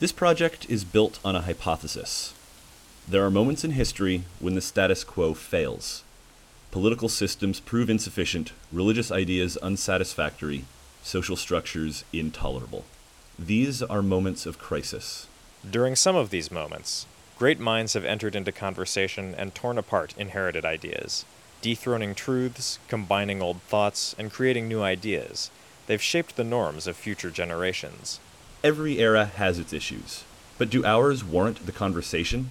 This project is built on a hypothesis. There are moments in history when the status quo fails. Political systems prove insufficient, religious ideas unsatisfactory, social structures intolerable. These are moments of crisis. During some of these moments, great minds have entered into conversation and torn apart inherited ideas, dethroning truths, combining old thoughts, and creating new ideas. They've shaped the norms of future generations. Every era has its issues, but do ours warrant the conversation?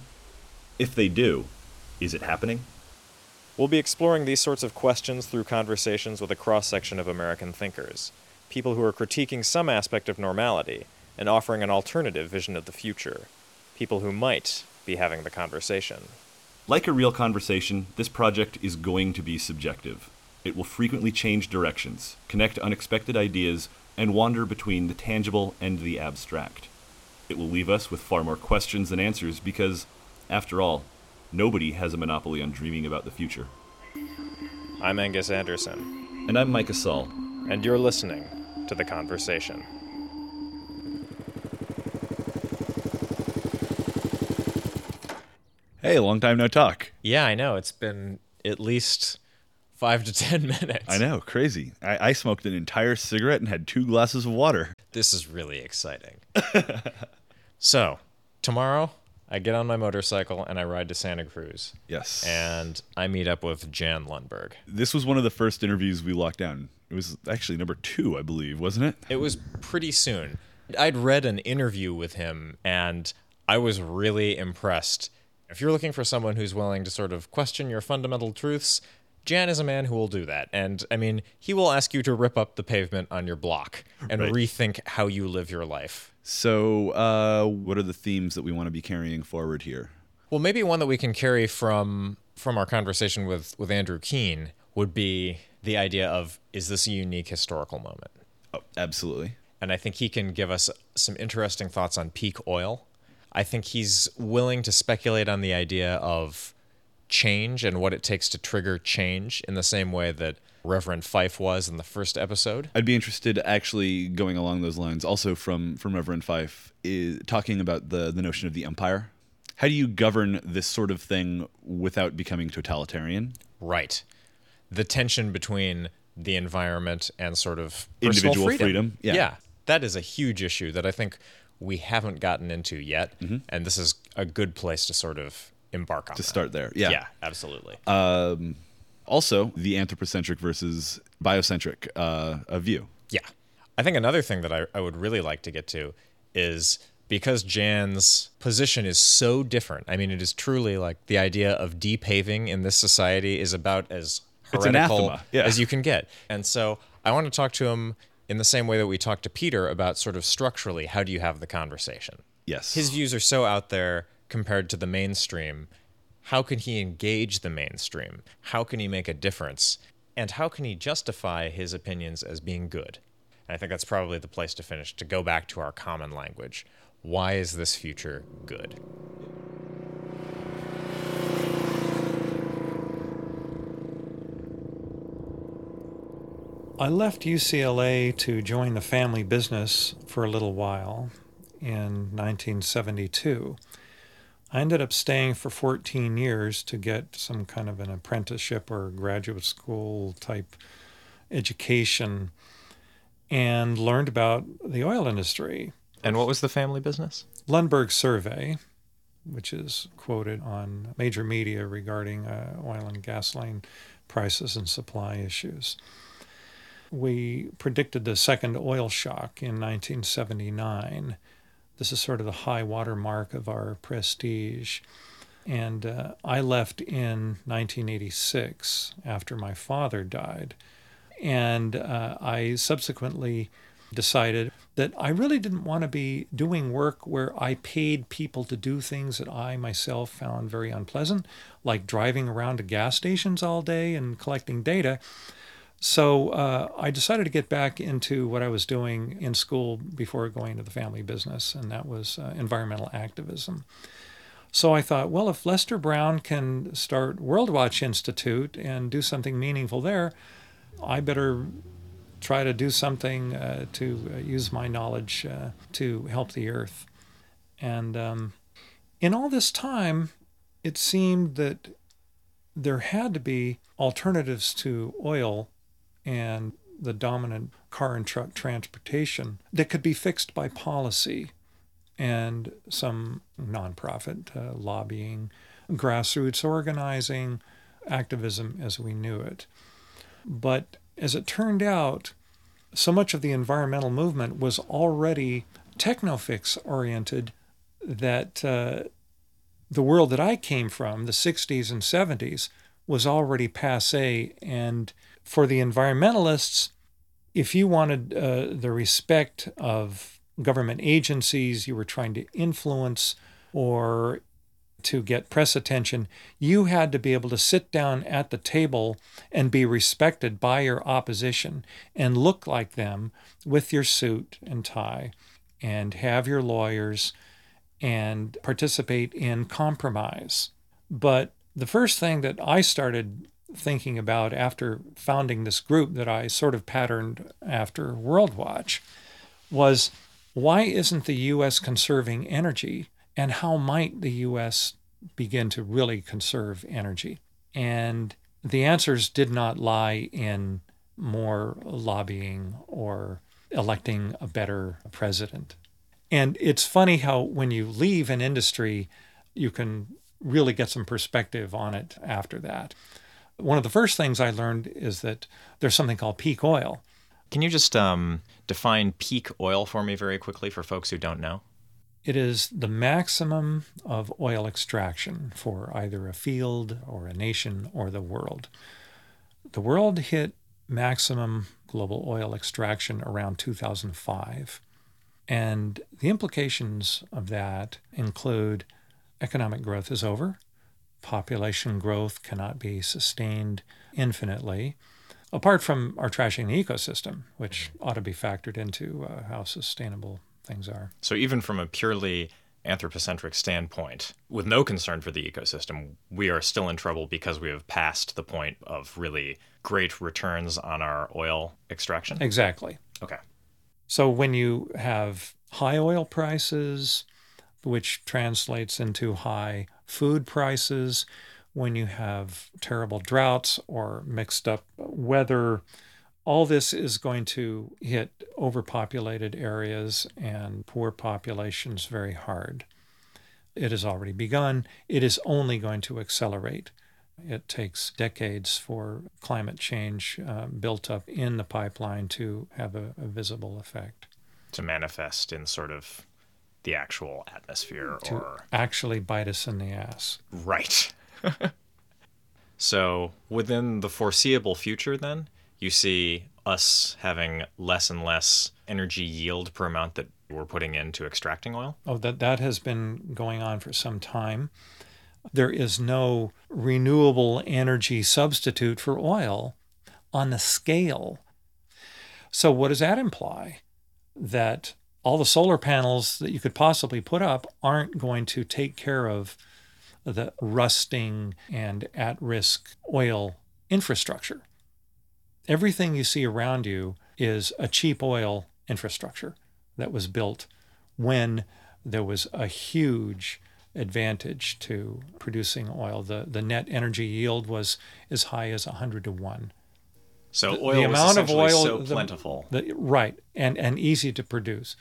If they do, is it happening? We'll be exploring these sorts of questions through conversations with a cross section of American thinkers, people who are critiquing some aspect of normality and offering an alternative vision of the future, people who might be having the conversation. Like a real conversation, this project is going to be subjective. It will frequently change directions, connect unexpected ideas, and wander between the tangible and the abstract. It will leave us with far more questions than answers because, after all, nobody has a monopoly on dreaming about the future. I'm Angus Anderson, And I'm Micah Saul. and you're listening to The Conversation. Hey, long time no talk. Yeah, I know. It's been at least five to ten minutes. I know, crazy. I, I smoked an entire cigarette and had two glasses of water. This is really exciting. so, tomorrow, I get on my motorcycle and I ride to Santa Cruz. Yes. And I meet up with Jan Lundberg. this was one of the first interviews we locked down. It was actually number two, I believe, wasn't it? It was pretty soon. I'd read an interview with him and I was really impressed. If you're looking for someone who's willing to sort of question your fundamental truths, Jan is a man who will do that. And I mean, he will ask you to rip up the pavement on your block and Right. rethink how you live your life. So, uh, what are the themes that we want to be carrying forward here? Well, maybe one that we can carry from from our conversation with with Andrew Keen would be the idea of is this a unique historical moment? Oh, absolutely. and I think he can give us some interesting thoughts on peak oil. I think he's willing to speculate on the idea of change and what it takes to trigger change in the same way that Reverend Fife was in the first episode. I'd be interested, actually, going along those lines, also from from Reverend Fife, is talking about the the notion of the empire. How do you govern this sort of thing without becoming totalitarian? Right. The tension between the environment and sort of Individual freedom, yeah. yeah. That is a huge issue that I think we haven't gotten into yet. Mm-hmm. And this is a good place to sort of embark on. To start there, yeah. Yeah, absolutely. Um, also, the anthropocentric versus biocentric uh, a view. Yeah. I think another thing that I, I would really like to get to is because Jan's position is so different. I mean, it is truly like the idea of depaving in this society is about as heretical yeah. as you can get. And so I want to talk to him in the same way that we talked to Peter about sort of structurally how do you have the conversation? Yes. His views are so out there compared to the mainstream. How can he engage the mainstream? How can he make a difference? And how can he justify his opinions as being good? And I think that's probably the place to finish to go back to our common language. Why is this future good? I left UCLA to join the family business for a little while in 1972. I ended up staying for 14 years to get some kind of an apprenticeship or graduate school type education and learned about the oil industry. And what was the family business? Lundberg Survey, which is quoted on major media regarding uh, oil and gasoline prices and supply issues. We predicted the second oil shock in 1979. This is sort of the high water mark of our prestige. And uh, I left in 1986 after my father died. And uh, I subsequently decided that I really didn't want to be doing work where I paid people to do things that I myself found very unpleasant, like driving around to gas stations all day and collecting data. So uh, I decided to get back into what I was doing in school before going to the family business, and that was uh, environmental activism. So I thought, well, if Lester Brown can start Worldwatch Institute and do something meaningful there, I better try to do something uh, to uh, use my knowledge uh, to help the earth. And um, in all this time, it seemed that there had to be alternatives to oil and the dominant car and truck transportation that could be fixed by policy and some nonprofit uh, lobbying, grassroots organizing, activism as we knew it. But as it turned out, so much of the environmental movement was already technofix oriented that uh, the world that I came from, the 60s and 70s, was already passe. And for the environmentalists, if you wanted uh, the respect of government agencies you were trying to influence or to get press attention, you had to be able to sit down at the table and be respected by your opposition and look like them with your suit and tie and have your lawyers and participate in compromise. But the first thing that I started thinking about after founding this group that I sort of patterned after Worldwatch was why isn't the U.S. conserving energy? And how might the U.S. begin to really conserve energy? And the answers did not lie in more lobbying or electing a better president. And it's funny how when you leave an industry, you can really get some perspective on it after that. One of the first things I learned is that there's something called peak oil. Can you just um, define peak oil for me very quickly for folks who don't know? It is the maximum of oil extraction for either a field or a nation or the world. The world hit maximum global oil extraction around 2005. And the implications of that include economic growth is over, population growth cannot be sustained infinitely, apart from our trashing the ecosystem, which ought to be factored into uh, how sustainable things are. So, even from a purely anthropocentric standpoint, with no concern for the ecosystem, we are still in trouble because we have passed the point of really great returns on our oil extraction? Exactly. Okay. So, when you have high oil prices, which translates into high food prices, when you have terrible droughts or mixed up weather, all this is going to hit overpopulated areas and poor populations very hard. It has already begun. It is only going to accelerate. It takes decades for climate change uh, built up in the pipeline to have a, a visible effect. To manifest in sort of the actual atmosphere to or actually bite us in the ass. right so within the foreseeable future then you see us having less and less energy yield per amount that we're putting into extracting oil Oh, that that has been going on for some time. There is no renewable energy substitute for oil on the scale. So what does that imply? That all the solar panels that you could possibly put up aren't going to take care of the rusting and at-risk oil infrastructure. Everything you see around you is a cheap oil infrastructure that was built when there was a huge advantage to producing oil. The, the net energy yield was as high as 100 to 1. So The- oil the amount of oil- so the- plentiful The, right, and, and easy to produce.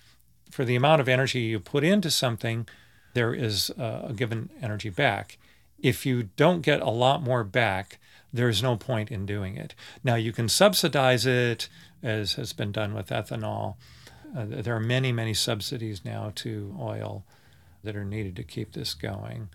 For the amount of energy you put into something, there is uh, a given energy back. If you don't get a lot more back, there's no point in doing it. Now, you can subsidize it, as has been done with ethanol. Uh, there are many, many subsidies now to oil that are needed to keep this going.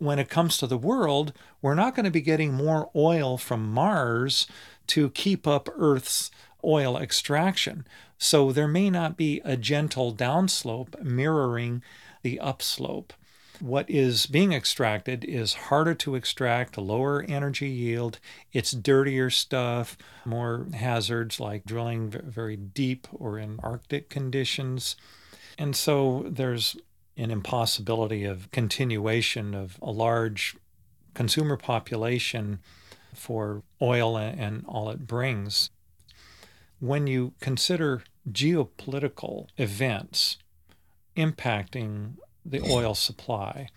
When it comes to the world, we're not going to be getting more oil from Mars to keep up Earth's oil extraction. So there may not be a gentle downslope mirroring the upslope. What is being extracted is harder to extract, lower energy yield. It's dirtier stuff, more hazards like drilling very deep or in Arctic conditions. And so there's an impossibility of continuation of a large consumer population for oil and, all it brings. When you consider geopolitical events, impacting the oil supply.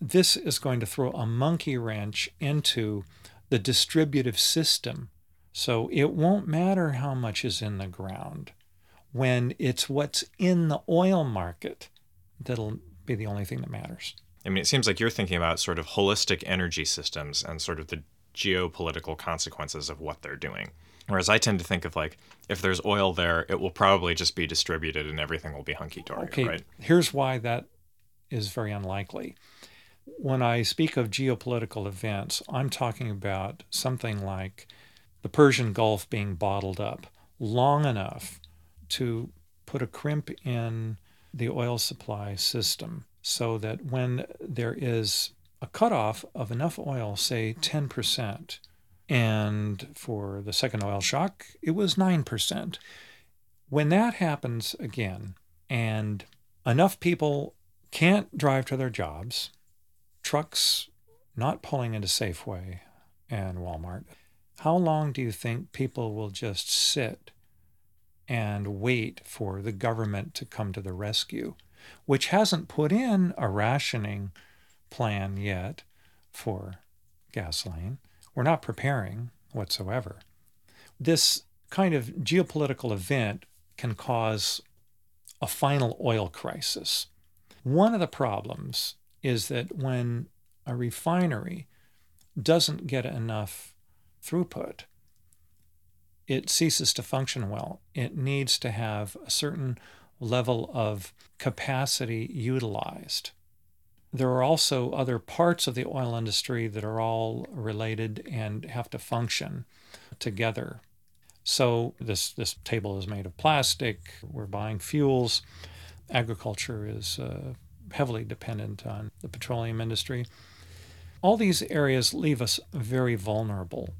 This is going to throw a monkey wrench into the distributive system. So it won't matter how much is in the ground when it's what's in the oil market that'll be the only thing that matters. I mean, it seems like you're thinking about sort of holistic energy systems and sort of the geopolitical consequences of what they're doing. Whereas I tend to think of like, if there's oil there, it will probably just be distributed and everything will be hunky dory, Okay, right? here's why that is very unlikely. When I speak of geopolitical events, I'm talking about something like the Persian Gulf being bottled up long enough to put a crimp in the oil supply system so that when there is a cutoff of enough oil, say 10%, and for the second oil shock, it was 9%. When that happens again, and enough people can't drive to their jobs, trucks not pulling into Safeway and Walmart, how long do you think people will just sit and wait for the government to come to the rescue, which hasn't put in a rationing plan yet for gasoline? We're not preparing whatsoever. This kind of geopolitical event can cause a final oil crisis. One of the problems is that when a refinery doesn't get enough throughput, it ceases to function well. It needs to have a certain level of capacity utilized. There are also other parts of the oil industry that are all related and have to function together. So this this table is made of plastic. We're buying fuels. Agriculture is uh, heavily dependent on the petroleum industry. All these areas leave us very vulnerable,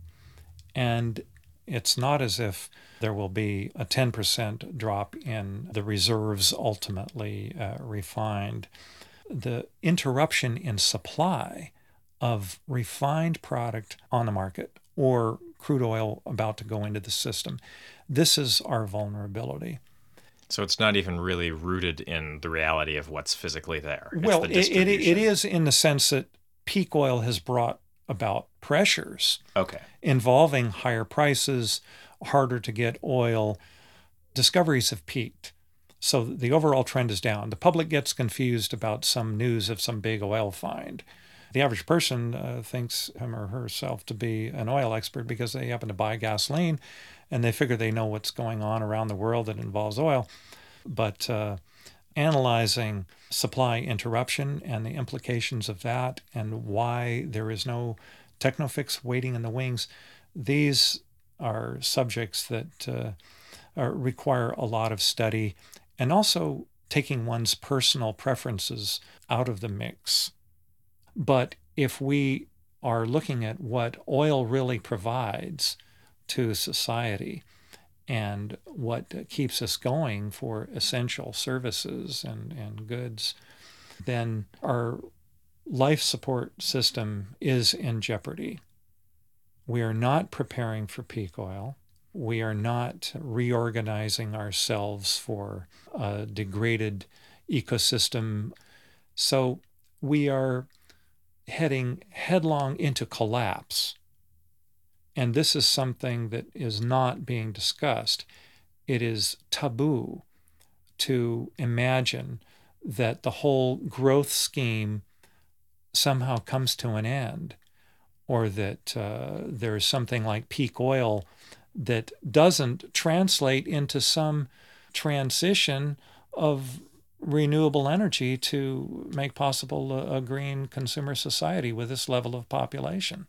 and it's not as if there will be a 10% drop in the reserves ultimately uh, refined. The interruption in supply of refined product on the market or crude oil about to go into the system. This is our vulnerability. So it's not even really rooted in the reality of what's physically there. It's well, the it, it, it is in the sense that peak oil has brought about pressures Okay. involving higher prices, harder to get oil. Discoveries have peaked. So the overall trend is down. The public gets confused about some news of some big oil find. The average person uh, thinks him or herself to be an oil expert because they happen to buy gasoline and they figure they know what's going on around the world that involves oil. But uh, analyzing supply interruption and the implications of that and why there is no technofix waiting in the wings, these are subjects that uh, are, require a lot of study and also taking one's personal preferences out of the mix. But if we are looking at what oil really provides to society and what keeps us going for essential services and, and goods, then our life support system is in jeopardy. We are not preparing for peak oil. We are not reorganizing ourselves for a degraded ecosystem. So we are heading headlong into collapse. And this is something that is not being discussed. It is taboo to imagine that the whole growth scheme somehow comes to an end, or that uh, there's something like peak oil that doesn't translate into some transition of renewable energy to make possible a, a green consumer society with this level of population.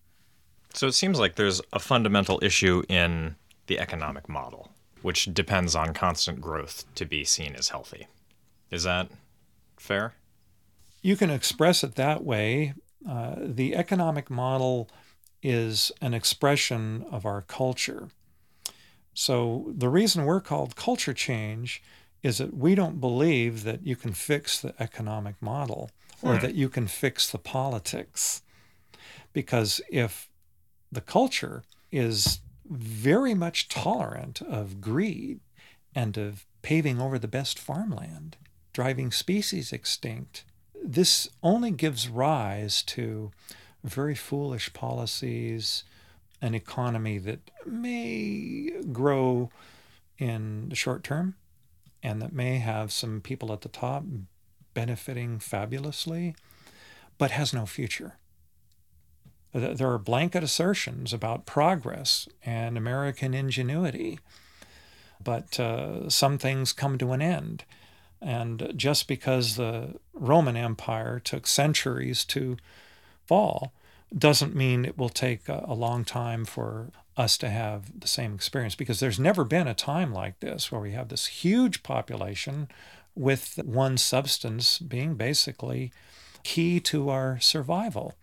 So it seems like there's a fundamental issue in the economic model, which depends on constant growth to be seen as healthy. Is that fair? You can express it that way. Uh, the economic model is an expression of our culture. So the reason we're called culture change is that we don't believe that you can fix the economic model or that you can fix the politics. Because if the culture is very much tolerant of greed and of paving over the best farmland, driving species extinct. This only gives rise to very foolish policies, an economy that may grow in the short term and that may have some people at the top benefiting fabulously, but has no future. There are blanket assertions about progress and American ingenuity, but uh, some things come to an end. And just because the Roman Empire took centuries to fall doesn't mean it will take a, a long time for us to have the same experience because there's never been a time like this where we have this huge population with one substance being basically key to our survival.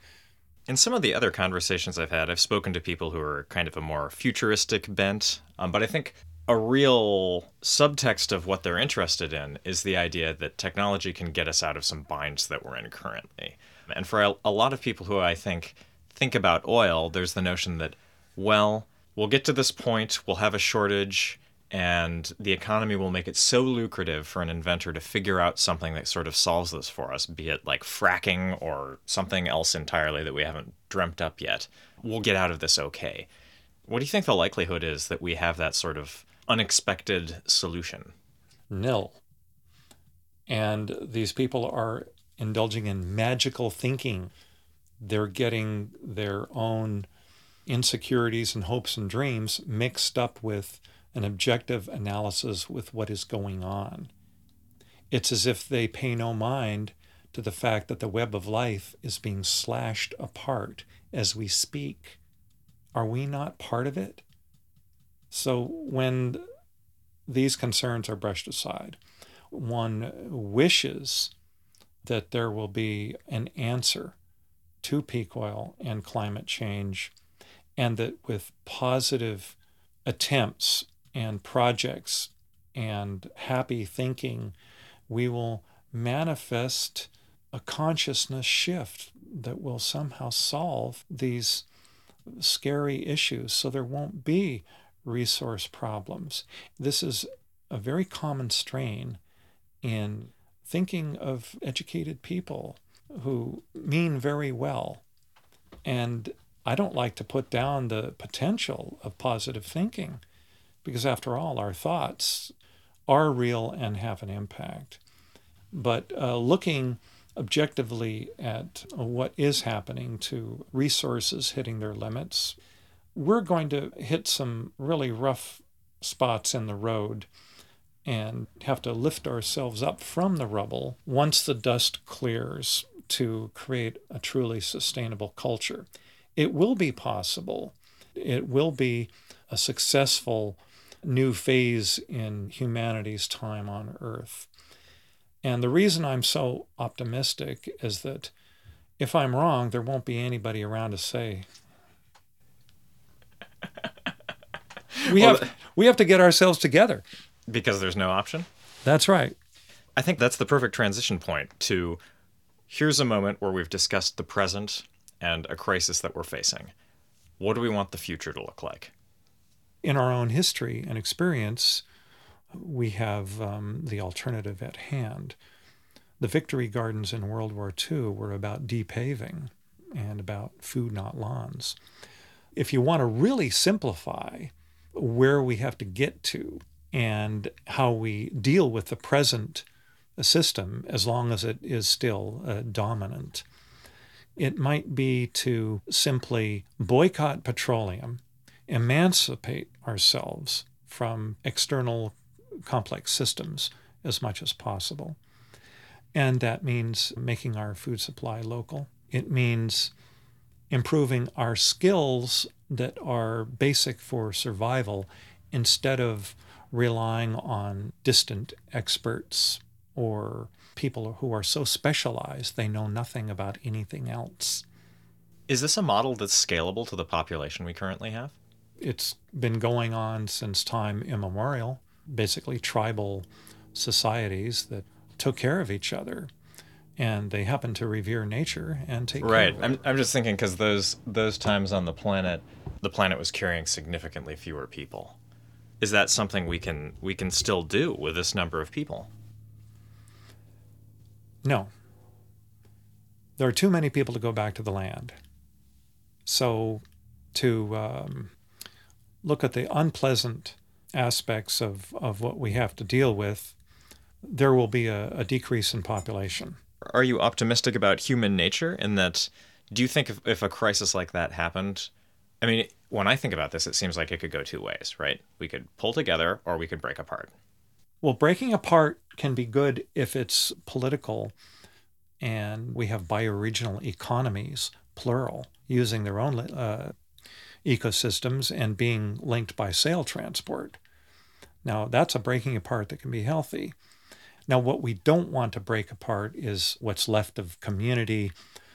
In some of the other conversations I've had, I've spoken to people who are kind of a more futuristic bent, um, but I think a real subtext of what they're interested in is the idea that technology can get us out of some binds that we're in currently. And for a, a lot of people who I think think about oil, there's the notion that, well, we'll get to this point, we'll have a shortage, and the economy will make it so lucrative for an inventor to figure out something that sort of solves this for us, be it like fracking or something else entirely that we haven't dreamt up yet. We'll get out of this okay. What do you think the likelihood is that we have that sort of unexpected solution? Nil. And these people are indulging in magical thinking. They're getting their own insecurities and hopes and dreams mixed up with an objective analysis with what is going on. It's as if they pay no mind to the fact that the web of life is being slashed apart as we speak. Are we not part of it? So when these concerns are brushed aside, one wishes that there will be an answer to peak oil and climate change, and that with positive attempts and projects and happy thinking, we will manifest a consciousness shift that will somehow solve these scary issues so there won't be resource problems. This is a very common strain in thinking of educated people who mean very well. And I don't like to put down the potential of positive thinking because after all, our thoughts are real and have an impact. But uh, looking objectively at what is happening to resources hitting their limits, we're going to hit some really rough spots in the road and have to lift ourselves up from the rubble once the dust clears to create a truly sustainable culture. It will be possible. It will be a successful new phase in humanity's time on earth. And the reason I'm so optimistic is that if I'm wrong, there won't be anybody around to say. we well, have we have to get ourselves together because there's no option. That's right. I think that's the perfect transition point to here's a moment where we've discussed the present and a crisis that we're facing. What do we want the future to look like? In our own history and experience, we have um, the alternative at hand. The victory gardens in World War II were about depaving and about food, not lawns. If you want to really simplify where we have to get to and how we deal with the present system, as long as it is still uh, dominant, it might be to simply boycott petroleum emancipate ourselves from external complex systems as much as possible. And that means making our food supply local. It means improving our skills that are basic for survival instead of relying on distant experts or people who are so specialized they know nothing about anything else. Is this a model that's scalable to the population we currently have? It's been going on since time immemorial, basically tribal societies that took care of each other and they happen to revere nature and take right. care of it. I'm, I'm just thinking because those those times on the planet, the planet was carrying significantly fewer people. Is that something we can we can still do with this number of people? No. There are too many people to go back to the land. So, to um, look at the unpleasant aspects of, of what we have to deal with, there will be a, a decrease in population. Are you optimistic about human nature in that? Do you think if, if a crisis like that happened, I mean, when I think about this, it seems like it could go two ways, right? We could pull together or we could break apart. Well, breaking apart can be good if it's political and we have bioregional economies, plural, using their own uh, ecosystems and being linked by sail transport. Now, that's a breaking apart that can be healthy. Now, what we don't want to break apart is what's left of community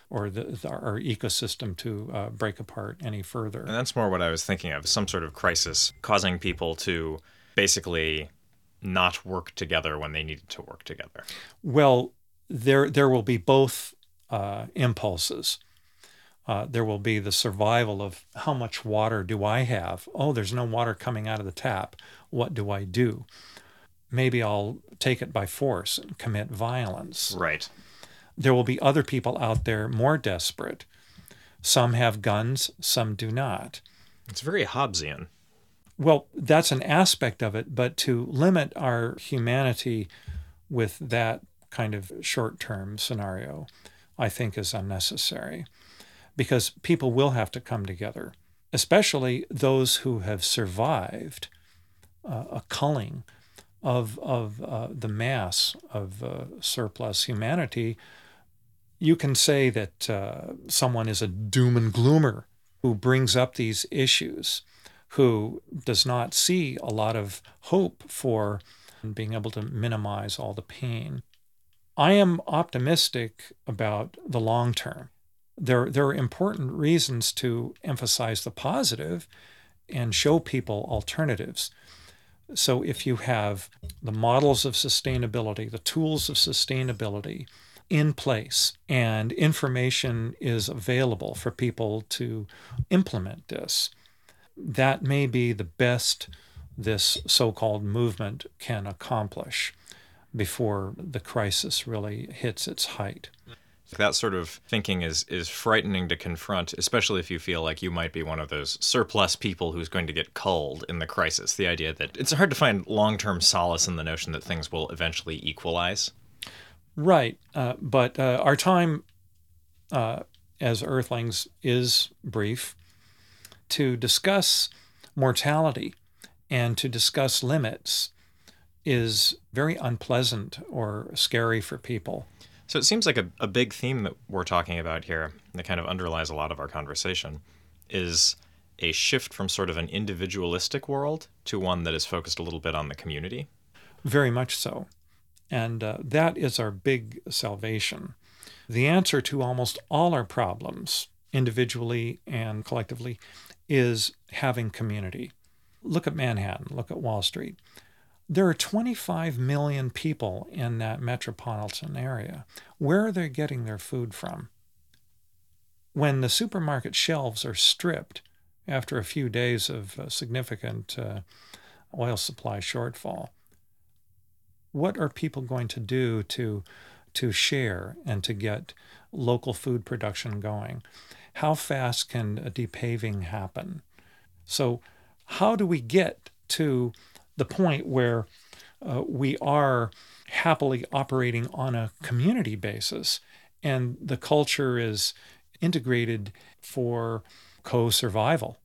or the, the, our ecosystem to uh, break apart any further. And that's more what I was thinking of some sort of crisis causing people to basically not work together when they needed to work together. Well, there, there will be both uh, impulses. Uh, there will be the survival of how much water do I have? Oh, there's no water coming out of the tap. What do I do? Maybe I'll take it by force and commit violence. Right. There will be other people out there more desperate. Some have guns, some do not. It's very Hobbesian. Well, that's an aspect of it, but to limit our humanity with that kind of short term scenario, I think is unnecessary because people will have to come together, especially those who have survived uh, a culling of, of uh, the mass of uh, surplus humanity. You can say that uh, someone is a doom and gloomer who brings up these issues, who does not see a lot of hope for being able to minimize all the pain. I am optimistic about the long term there, there are important reasons to emphasize the positive and show people alternatives. So, if you have the models of sustainability, the tools of sustainability in place, and information is available for people to implement this, that may be the best this so called movement can accomplish before the crisis really hits its height. That sort of thinking is is frightening to confront, especially if you feel like you might be one of those surplus people who's going to get culled in the crisis. The idea that it's hard to find long term solace in the notion that things will eventually equalize. Right, uh, but uh, our time uh, as Earthlings is brief. To discuss mortality and to discuss limits is very unpleasant or scary for people. So it seems like a, a big theme that we're talking about here that kind of underlies a lot of our conversation is a shift from sort of an individualistic world to one that is focused a little bit on the community. Very much so. And uh, that is our big salvation. The answer to almost all our problems, individually and collectively, is having community. Look at Manhattan, look at Wall Street. There are 25 million people in that metropolitan area. Where are they getting their food from? When the supermarket shelves are stripped after a few days of significant uh, oil supply shortfall, what are people going to do to, to share and to get local food production going? How fast can a depaving happen? So, how do we get to the point where uh, we are happily operating on a community basis and the culture is integrated for co survival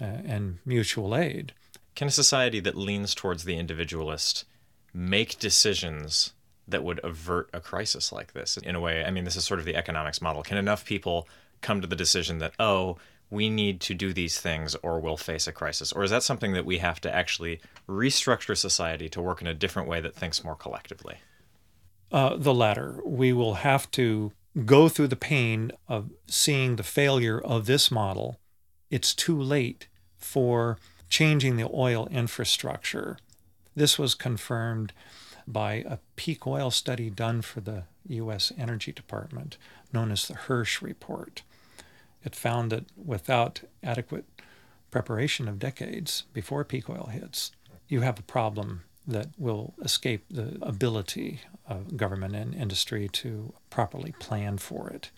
uh, and mutual aid. Can a society that leans towards the individualist make decisions that would avert a crisis like this in a way? I mean, this is sort of the economics model. Can enough people come to the decision that, oh, we need to do these things or we'll face a crisis? Or is that something that we have to actually restructure society to work in a different way that thinks more collectively? Uh, the latter. We will have to go through the pain of seeing the failure of this model. It's too late for changing the oil infrastructure. This was confirmed by a peak oil study done for the U.S. Energy Department, known as the Hirsch Report. It found that without adequate preparation of decades before peak oil hits, you have a problem that will escape the ability of government and industry to properly plan for it.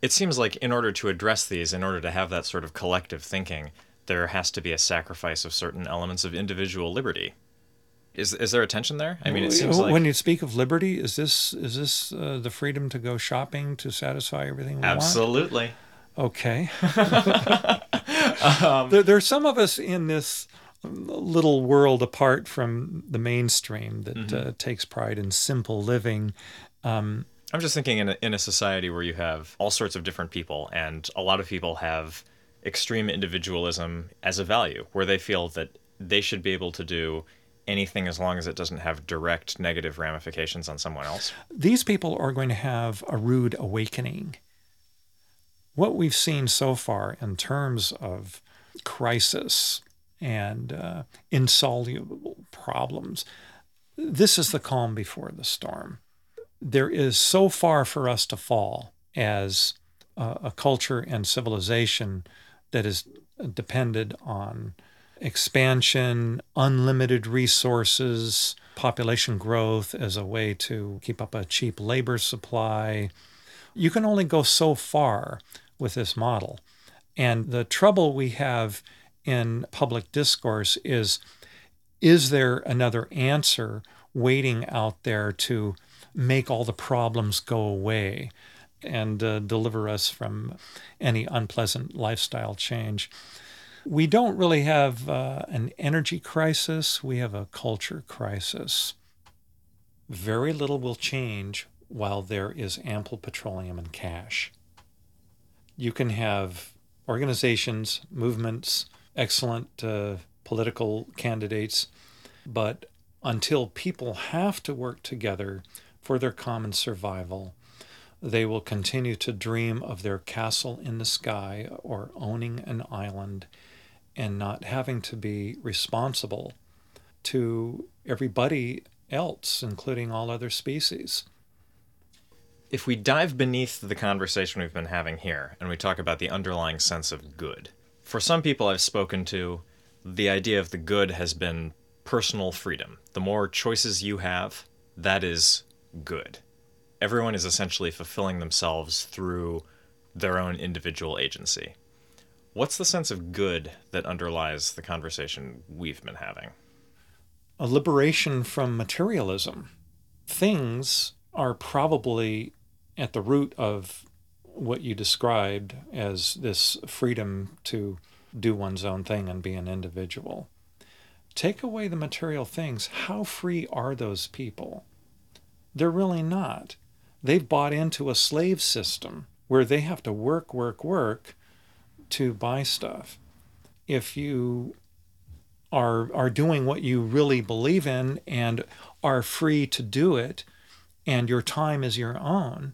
It seems like in order to address these, in order to have that sort of collective thinking, there has to be a sacrifice of certain elements of individual liberty. Is, is there a tension there? I mean, it seems like when you speak of liberty, is this is this uh, the freedom to go shopping to satisfy everything we absolutely. want? Okay. um, there, there's some of us in this little world apart from the mainstream that mm-hmm. uh, takes pride in simple living. Um, I'm just thinking in a, in a society where you have all sorts of different people, and a lot of people have extreme individualism as a value, where they feel that they should be able to do anything as long as it doesn't have direct negative ramifications on someone else. These people are going to have a rude awakening. What we've seen so far in terms of crisis and uh, insoluble problems, this is the calm before the storm. There is so far for us to fall as a, a culture and civilization that is depended on expansion, unlimited resources, population growth as a way to keep up a cheap labor supply. You can only go so far with this model. And the trouble we have in public discourse is is there another answer waiting out there to make all the problems go away and uh, deliver us from any unpleasant lifestyle change? We don't really have uh, an energy crisis, we have a culture crisis. Very little will change while there is ample petroleum and cash. You can have organizations, movements, excellent uh, political candidates, but until people have to work together for their common survival, they will continue to dream of their castle in the sky or owning an island and not having to be responsible to everybody else, including all other species. If we dive beneath the conversation we've been having here and we talk about the underlying sense of good, for some people I've spoken to, the idea of the good has been personal freedom. The more choices you have, that is good. Everyone is essentially fulfilling themselves through their own individual agency. What's the sense of good that underlies the conversation we've been having? A liberation from materialism. Things are probably at the root of what you described as this freedom to do one's own thing and be an individual. Take away the material things, how free are those people? They're really not. They've bought into a slave system where they have to work, work, work to buy stuff. If you are are doing what you really believe in and are free to do it and your time is your own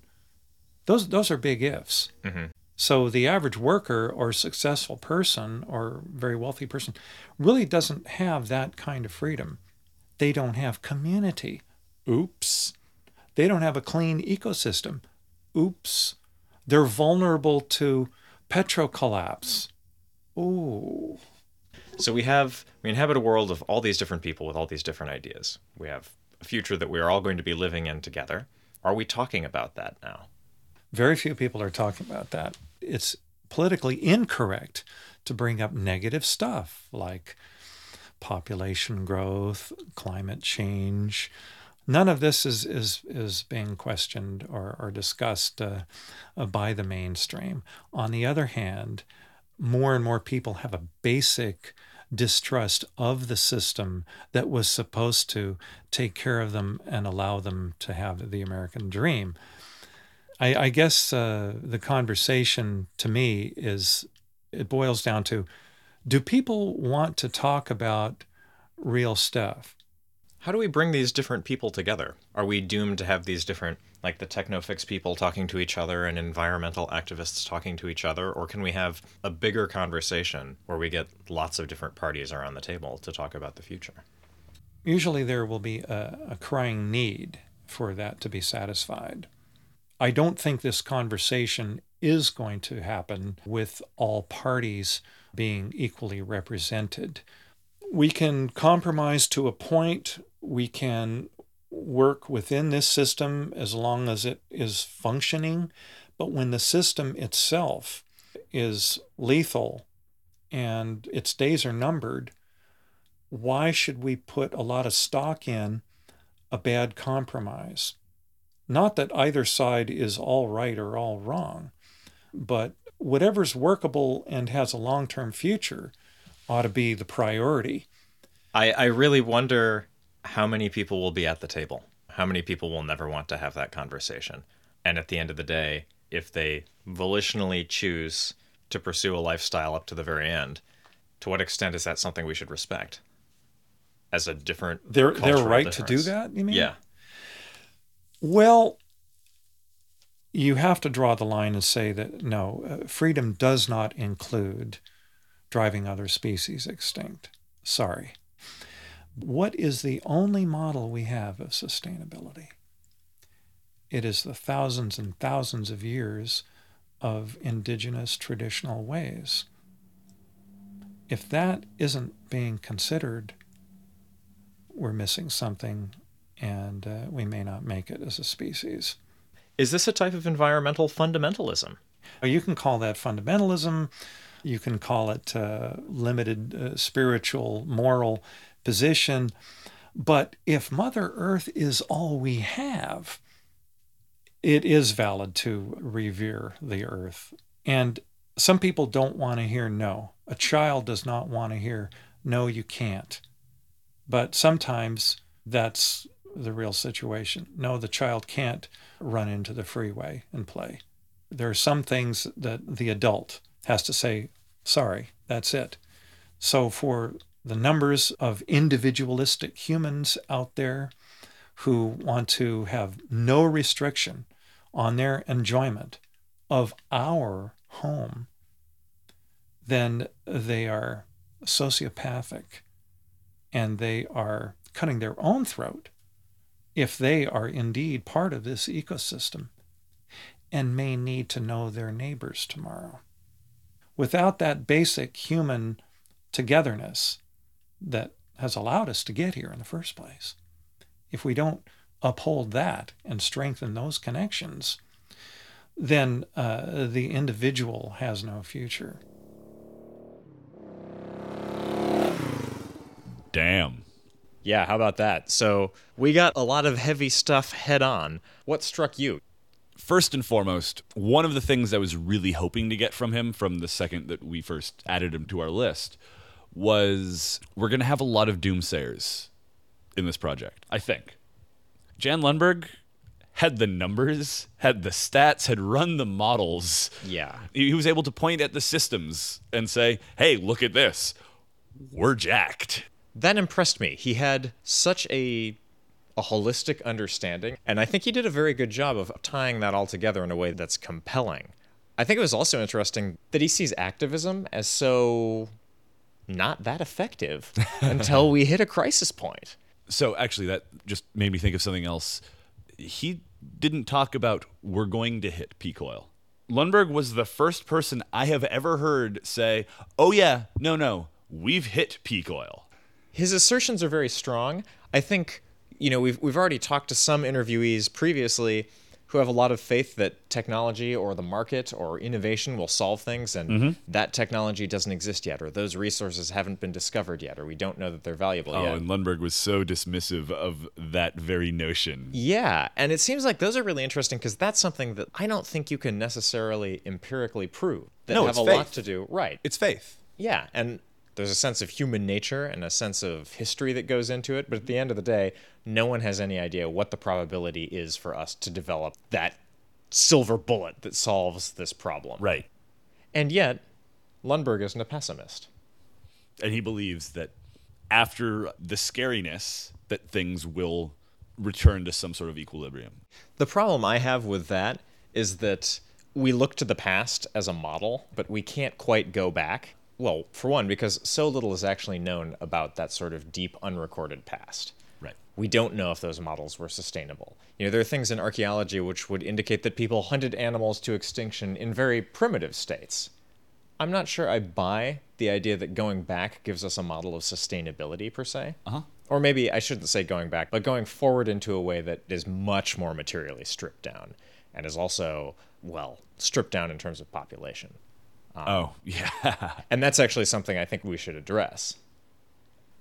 those those are big ifs mm-hmm. so the average worker or successful person or very wealthy person really doesn't have that kind of freedom they don't have community oops they don't have a clean ecosystem oops they're vulnerable to petro collapse. Ooh. So we have we inhabit a world of all these different people with all these different ideas. We have a future that we are all going to be living in together. Are we talking about that now? Very few people are talking about that. It's politically incorrect to bring up negative stuff like population growth, climate change, None of this is, is, is being questioned or, or discussed uh, uh, by the mainstream. On the other hand, more and more people have a basic distrust of the system that was supposed to take care of them and allow them to have the American dream. I, I guess uh, the conversation to me is it boils down to do people want to talk about real stuff? How do we bring these different people together? Are we doomed to have these different, like the technofix people talking to each other and environmental activists talking to each other? Or can we have a bigger conversation where we get lots of different parties around the table to talk about the future? Usually there will be a, a crying need for that to be satisfied. I don't think this conversation is going to happen with all parties being equally represented we can compromise to a point. We can work within this system as long as it is functioning. But when the system itself is lethal and its days are numbered, why should we put a lot of stock in a bad compromise? Not that either side is all right or all wrong, but whatever's workable and has a long term future ought to be the priority. I, I really wonder how many people will be at the table. How many people will never want to have that conversation? And at the end of the day, if they volitionally choose to pursue a lifestyle up to the very end, to what extent is that something we should respect? As a different their their right to do that, you mean? Yeah. Well, you have to draw the line and say that no, uh, freedom does not include driving other species extinct. Sorry. What is the only model we have of sustainability? It is the thousands and thousands of years of indigenous traditional ways. If that isn't being considered, we're missing something and uh, we may not make it as a species. Is this a type of environmental fundamentalism? You can call that fundamentalism. You can call it uh, limited uh, spiritual, moral position. But if Mother Earth is all we have, it is valid to revere the earth. And some people don't want to hear no. A child does not want to hear no, you can't. But sometimes that's the real situation. No, the child can't run into the freeway and play. There are some things that the adult has to say, sorry, that's it. So, for the numbers of individualistic humans out there who want to have no restriction on their enjoyment of our home, then they are sociopathic and they are cutting their own throat if they are indeed part of this ecosystem and may need to know their neighbors tomorrow. Without that basic human togetherness that has allowed us to get here in the first place, if we don't uphold that and strengthen those connections, then uh, the individual has no future. Damn. Yeah, how about that? So we got a lot of heavy stuff head on. What struck you? First and foremost, one of the things I was really hoping to get from him from the second that we first added him to our list was we're going to have a lot of doomsayers in this project, I think. Jan Lundberg had the numbers, had the stats, had run the models. Yeah. He he was able to point at the systems and say, hey, look at this. We're jacked. That impressed me. He had such a a holistic understanding, and I think he did a very good job of tying that all together in a way that's compelling. I think it was also interesting that he sees activism as so not that effective until we hit a crisis point. So actually, that just made me think of something else. He didn't talk about we're going to hit peak oil. Lundberg was the first person I have ever heard say, "Oh yeah, no, no, we've hit peak oil." His assertions are very strong. I think, you know, we've we've already talked to some interviewees previously who have a lot of faith that technology or the market or innovation will solve things and mm-hmm. that technology doesn't exist yet or those resources haven't been discovered yet or we don't know that they're valuable Oh, yet. and Lundberg was so dismissive of that very notion. Yeah, and it seems like those are really interesting because that's something that I don't think you can necessarily empirically prove. That No, have it's a lot faith. to do. Right. It's faith. Yeah, and there's a sense of human nature and a sense of history that goes into it, but at the end of the day, no one has any idea what the probability is for us to develop that silver bullet that solves this problem. Right. And yet, Lundberg isn't a pessimist. And he believes that after the scariness that things will return to some sort of equilibrium. The problem I have with that is that we look to the past as a model, but we can't quite go back. Well, for one, because so little is actually known about that sort of deep, unrecorded past. Right. We don't know if those models were sustainable. You know, there are things in archaeology which would indicate that people hunted animals to extinction in very primitive states. I'm not sure I buy the idea that going back gives us a model of sustainability per se. Uh-huh. Or maybe I shouldn't say going back, but going forward into a way that is much more materially stripped down and is also, well, stripped down in terms of population. Um, oh, yeah. And that's actually something I think we should address.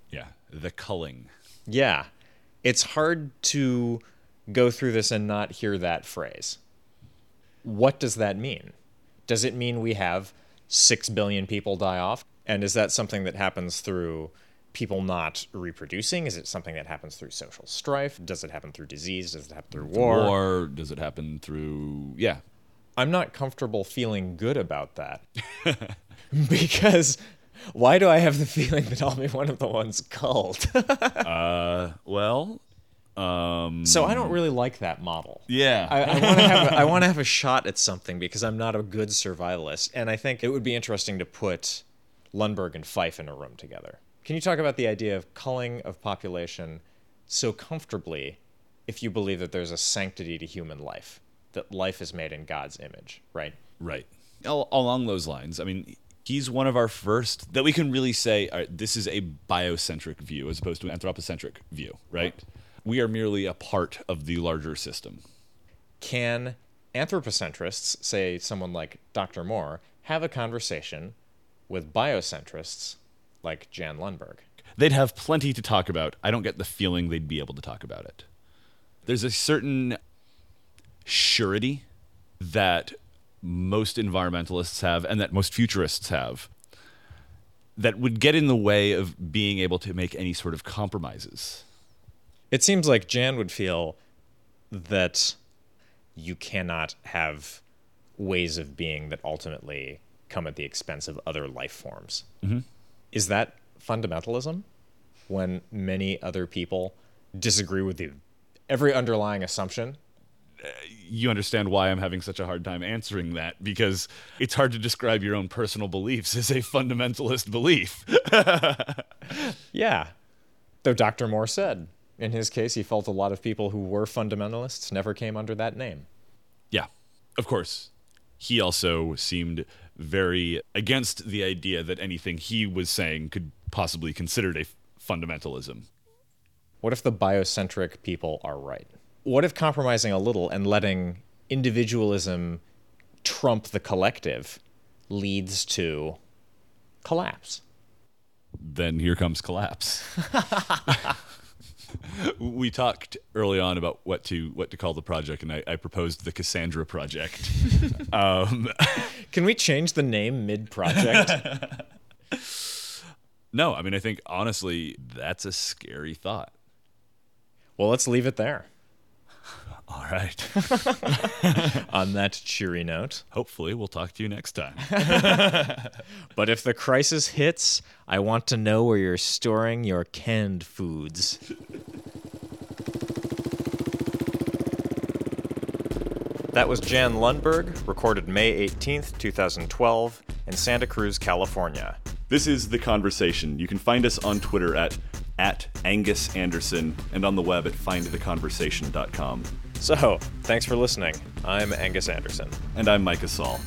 yeah. The culling. Yeah. It's hard to go through this and not hear that phrase. What does that mean? Does it mean we have 6 billion people die off? And is that something that happens through people not reproducing? Is it something that happens through social strife? Does it happen through disease? Does it happen through war? Or does it happen through. Yeah. I'm not comfortable feeling good about that. because why do I have the feeling that I'll be one of the ones culled? Well, um. so I don't really like that model. Yeah. I, I want to have a, I want to have a shot at something because I'm not a good survivalist, and I think it would be interesting to put Lundberg and Fife in a room together. Can you talk about the idea of culling of population so comfortably if you believe that there's a sanctity to human life, that life is made in God's image, right? Right. Al- along those lines, I mean, he's one of our first that we can really say all right, this is a biocentric view as opposed to an anthropocentric view, right? We are merely a part of the larger system. Can anthropocentrists, say someone like Dr. Moore, have a conversation with biocentrists like Jan Lundberg? They'd have plenty to talk about. I don't get the feeling they'd be able to talk about it. There's a certain surety that most environmentalists have and that most futurists have that would get in the way of being able to make any sort of compromises. It seems like Jan would feel that you cannot have ways of being that ultimately come at the expense of other life forms. Mm-hmm. Is that fundamentalism when many other people disagree with you? every underlying assumption? You understand why I'm having such a hard time answering that because it's hard to describe your own personal beliefs as a fundamentalist belief. Yeah. Though Dr. Moore said, in his case, he felt a lot of people who were fundamentalists never came under that name. yeah, of course. He also seemed very against the idea that anything he was saying could possibly considered a f- fundamentalism. What if the biocentric people are right? What if compromising a little and letting individualism trump the collective leads to collapse? Then here comes collapse. we talked early on about what to what to call the project, and I, I proposed the Cassandra project. um, Can we change the name mid project? no, I mean I think honestly that's a scary thought. well, let's leave it there. All right. On that cheery note. Hopefully, we'll talk to you next time. But if the crisis hits, I want to know where you're storing your canned foods. That was Jan Lundberg, recorded May 18th, 2012, in Santa Cruz, California. This is The Conversation. You can find us on Twitter at, at Angus Anderson and on the web at findtheconversation.com. So, thanks for listening. I'm Angus Anderson. And I'm Micah Saul.